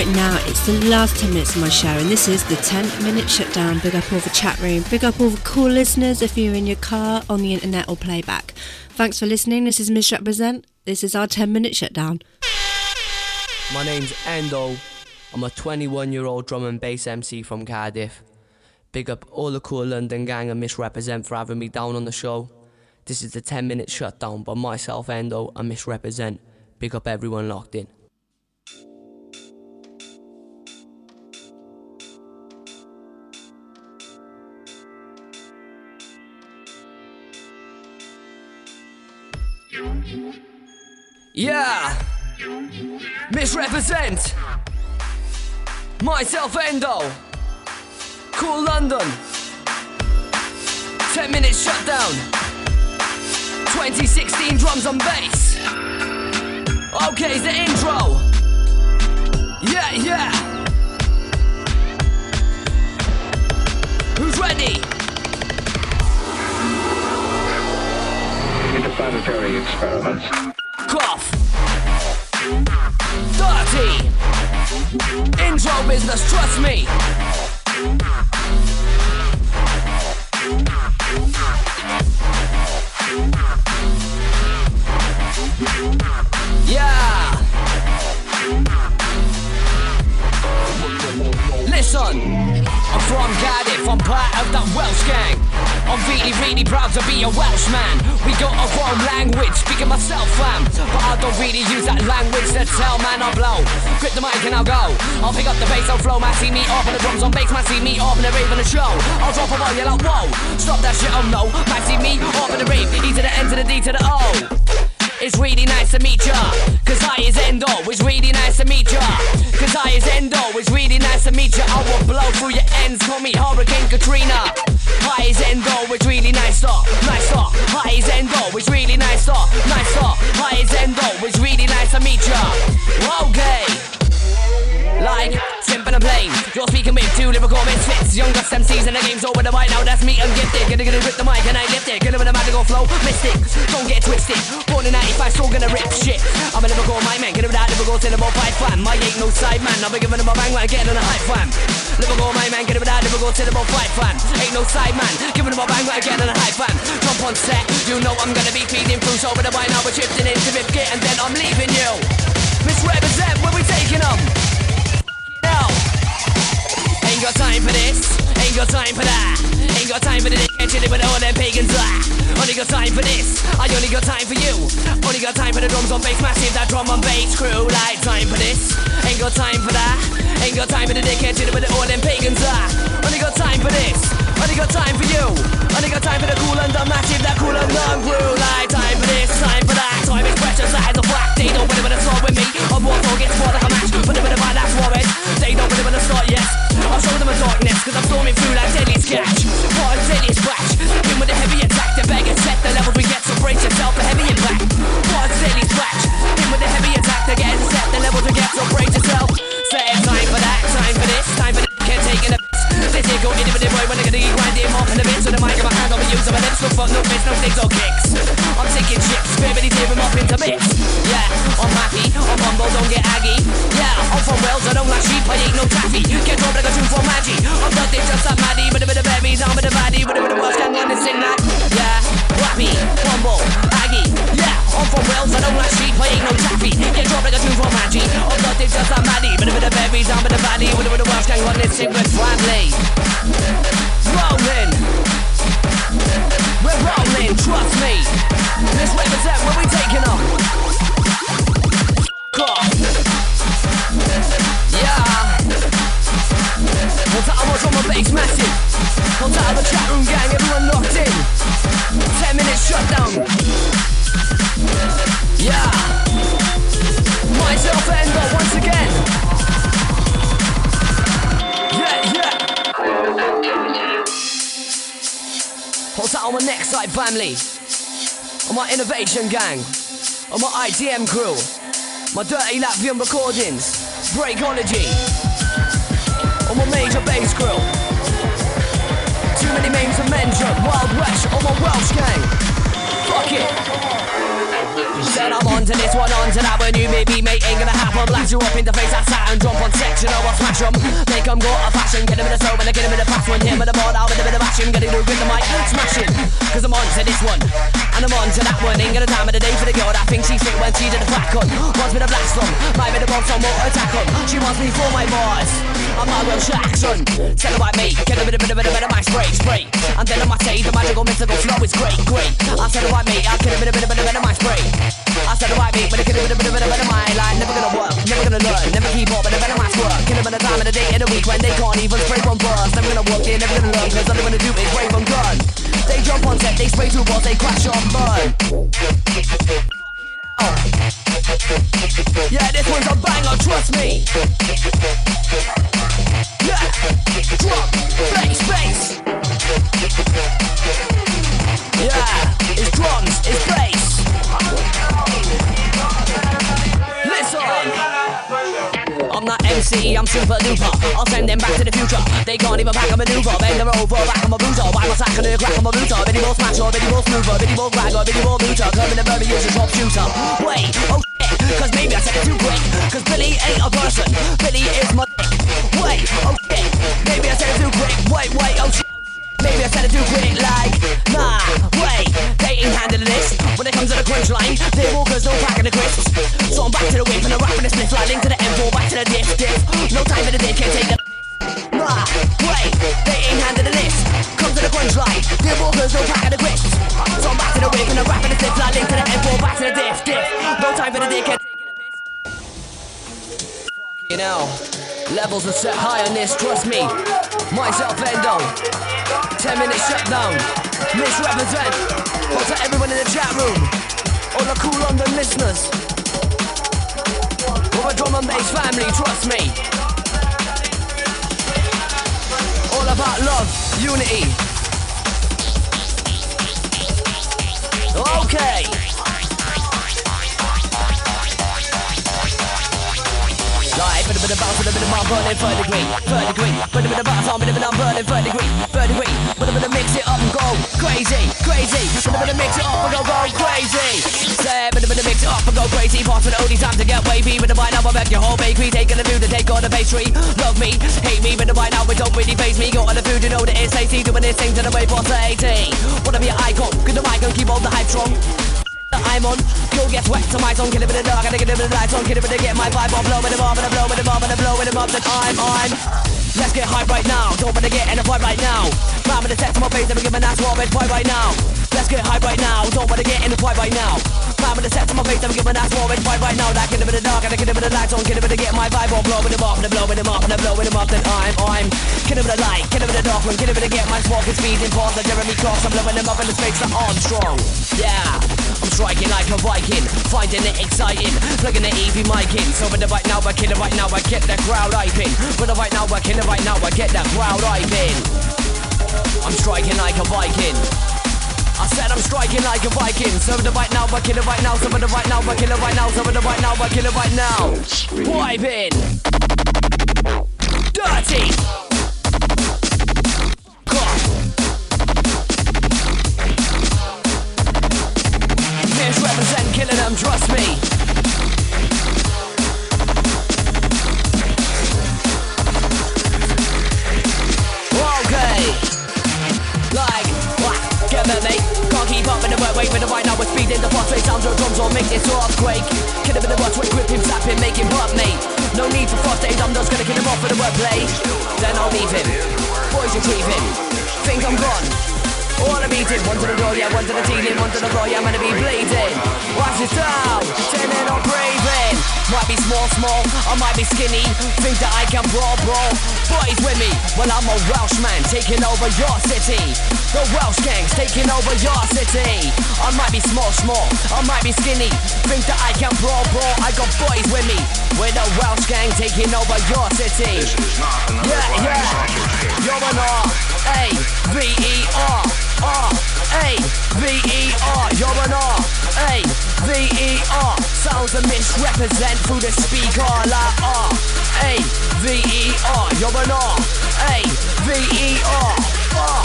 Right now, it's the last 10 minutes of my show, and this is the 10 minute shutdown. Big up all the chat room, big up all the cool listeners if you're in your car, on the internet, or playback. Thanks for listening. This is Missrepresent. This is our 10 minute shutdown. My name's Endo. I'm a 21 year old drum and bass MC from Cardiff. Big up all the Kool London gang and Missrepresent for having me down on the show. This is the 10 minute shutdown by myself, Endo, and Missrepresent. Big up everyone locked in. Yeah! Missrepresent! Myself, Endo! Kool London! 10 minutes shutdown! 2016 drums and bass! Okay, the intro! Yeah, yeah! Who's ready? Interplanetary experiments. Cough! Dirty! Intro business, trust me! Yeah! Listen, I'm from Cardiff, I'm part of that Welsh gang. I'm really, really proud to be a Welshman. We got our own language, speaking myself, fam. But I don't really use that language to tell man I blow. Grip the mic and I'll go. I'll pick up the bass, I'll flow, man. See me up on the drums on bass, man. See me up in the rave on the show. I'll drop a one, you're like, whoa. Stop that shit, oh no. Man, see me up in the rave. E to the N to the D to the O. It's really nice to meet ya. Cause I is Endo. It's really nice to meet ya. Cause I is Endo. It's really nice to meet ya. I will blow through your ends. Call me Hurricane Katrina. Hi is Endo. It's really nice to. Nice to. Hi is Endo. It's really nice to. Nice to. Hi is Endo. It's really nice to meet ya. Okay. Like simple and plain. You're speaking with two lyrical misfits. Youngest MCs in the game's over the mic now. That's me and gifted. Gonna gonna rip the mic and I lift it. Gonna with a magical flow. Mystic. Don't get twisted. Born in 95, still gonna rip shit. I'm a lyrical mic man. Gonna with that lyrical syllable pipe fam. I ain't no side man. I'll be giving them a bang man. Getting on a hype fam. Lyrical mic man. Gonna with that lyrical syllable pipe fam. Ain't no side man. Giving them a bang man. Getting on a hype fam. Jump on set. You know I'm gonna be feeding. So with the mic now we're shifting into rip kit and then I'm leaving you. Missrepresent where we taking them. Ain't got time for this, ain't got time for that. Ain't got time for the dick and chilling with all them pagans ah. Only got time for this, I only got time for you. Only got time for the drums on bass, massive that drum on bass crew. Like time for this, ain't got time for that. Ain't got time for the dick and chilling with all them pagans ah. Only got time for this, only got time for you. Only got time for the cool and the massive that cool and the crew. Like time for this, time for that. Time is precious, eyes are black. They don't really wanna start with me. I'm war for gets more like a match. But they wanna buy that's worried. They don't really wanna start yet. I'll show them a darkness, cause I'm storming through like deadly sketch. What a deadly splash. In with a heavy attack, the bag and set the levels we get, so brace yourself for heavy impact. What a deadly splash. In with a heavy attack, the get set the levels we get, so brace yourself. Say time for that, time for this, time for this, can't take it. This here go into the boy when I'm gonna get grinding off in the bit, so the mic in my hand, I'll be using my lips, no fuck, no face, no sticks or kicks. I'm taking chips, baby, tear them up into bits. Yeah, I'm happy, I'm humble, don't get aggy. Yeah, I'm from Wales, I don't like sheep, I ain't no taffy. Get dropped like a tune from Maggie. I'm dirty just like Maddie, but a bit of berries, I'm with a baddie, but a bit of Welsh this thing like. Yeah, happy, humble, aggy. Innovation gang. On my ITM crew. My dirty Latvian recordings. Breakology. On my major bass crew. Too many names to mention. Wild West on my Welsh gang. Fuck it. Said I'm on on to this one, on to that. When you maybe mate ain't gonna happen. Blast you up in the face, I sat and jump on section. I'll smash 'em. Make 'em go out of fashion. Get 'em in the soul, and I get 'em in the pass one. Hit with the ball, out with a bit of action. Get it with the mic, smashing. Cause I'm on to this one, and I'm on to that one. Ain't got a time of the day for the girl that thinks she's fit when she did a back on. Wants me to blast 'em. Might be the bomb, some more attack 'em. She wants me for my boss. I'm Michael Jackson. Tell about me. Get a bit, a bit, a bit, a bit of my spray, spray. And then I might say the magical mystical flow is great, great. I said about me. I get a bit, a bit, a bit, a bit my spray. I said about me, but I get a bit, a bit, a bit, a bit of my line. Never gonna work, never gonna learn, never keep up, but a bit my work. Get a bit of time in the day in the week when they can't even spray from bars. Never gonna work, they never gonna learn, cause all they gonna do is spray from gun. They jump on set, they spray two balls, they crash on burn. Yeah, this one's a banger, trust me. Yeah, bass. Yeah, it's drums, it's bass. MC, I'm super duper. I'll send them back to the future. They can't even pack a maneuver. Bend them over, back on my booter. Why was I gonna crack on my booter? Biddy ball smasher, biddy ball smoother, biddy ball gragger, biddy ball booter. Coming to Burma, use a drop shooter. Wait, oh shit, cause maybe I said it too quick. Cause Billy ain't a person, Billy is my dick. Wait, oh shit, maybe I said it too quick. Wait, wait, oh shit. Maybe I said it too quick, like, nah, wait, they ain't handling this. When it comes to the crunch line, they walkers no packing the crisps. So I'm back to the whip and the rap and the like link to the M4, back to the diff, diff. No time for the dick, can't take the. Nah, wait, they ain't handling this. Come to the crunch line, they walkers no packing the crisps. So I'm back to the whip and the rap and the like link to the M4, back to the diff, diff. No time for the dick, can't you know, levels are set high on this, trust me. Myself, Endo. 10 minutes shutdown. Missrepresent. Hold to everyone in the chat room. All the Kool London listeners. We're a drum and bass family, trust me. All about love, unity. Okay. Like, bit of bit of bounce, bit of bit of burning third degree, third degree, bit of bit of bounce on, bit of of burning third degree, third degree, bit of bit of mix it up and go crazy, crazy, bit of bit of mix it up and go go crazy. Say, bit of bit of mix it up and go crazy. Pass for the only time to get wavy. With the right now, I beg your whole bakery, taking the view to take on the pastry. Love me, hate me, but the right now it don't really face me. Go on the food, you know that it's tasty, doing this thing to the way past the 80. Wanna be an icon, good the mic and keep all the hype strong I'm on. Go get wet to my tongue, kill it with the dark, and I get it with the lights on, kill it with the get my vibe on, blow with the bomb, and I blow with the bomb, and I blow with the bomb that I'm on. Let's get hype right now, don't wanna get in a fight right now. Man with the text to my face, never give an ass what red fight right now. Let's get high right now, don't wanna get in a fight right now. With the text to my face, give an ass what red fight right now. That kill it with the dark, and I get with the lights on, kill it with the get my vibe on, blow with the bomb, and I'm with the bomb, and I blow with the bomb that I'm on. Kill it with the light, kill it with the dark one, kill it with the get my smoke, it's speeding past the Jeremy Cross, I'm blowing them up in the space that Armstrong. Yeah. I'm striking like a Viking, finding it exciting, plugging the EV mic in. So with the right now, I kill it right now, I get the crowd hyping. With the right now, I kill it right now, I get the crowd hyping. I'm striking like a Viking. I said I'm striking like a Viking. With the right now, I kill it right now. With the right now, I kill it right now. With the right now, I kill it right now. Vibing. Dirty. Missrepresent killing them, trust me. Now. We're the rate sounds of drums or make this earthquake. Kill him with the watch, we grip him, slap him, make him butt, mate. No need for fast days, I'm just gonna kill him off with the wordplay. Then I'll leave him. Boys retrieve him. Think I'm gone. All I'm eating, one to the door, yeah, one to the ceiling, one to the floor, yeah, I'm gonna be bleeding. Watch this down, turning on breathing. Might be small, small, I might be skinny. Think that I can brawl, brawl. Boys with me, well, I'm a Welshman taking over your city. The Welsh gang's taking over your city. I might be small, small, I might be skinny. Think that I can brawl, brawl. I got boys with me. We're the Welsh gang taking over your city. Yeah, yeah. You're an R, A, V E R, R, A, V E R. You're an R, A, V E R. Sounds a Missrepresent through the speaker like R, A, V E R. You're an R, A, V E R, R,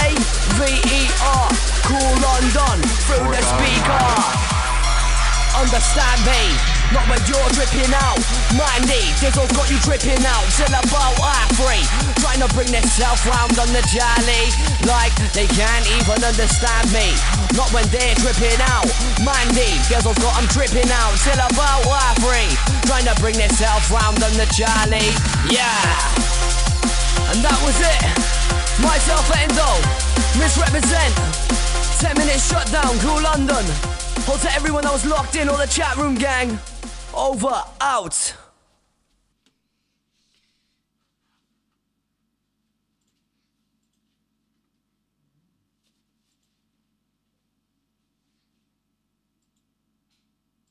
A, V E R. Kool London through the speaker. Understand me. Not when you're dripping out. Mindy, Dizzle got you dripping out. Till about half three. Trying to bring themselves round on the jolly. Like they can't even understand me. Not when they're dripping out. Mindy, Dizzle got them dripping out. Till about half three. Trying to bring themselves round on the jolly. Yeah. And that was it. Myself and Endo. Missrepresent. 10 minutes shutdown. Kool London. Hold to everyone that was locked in, all the chat room gang. Over, out.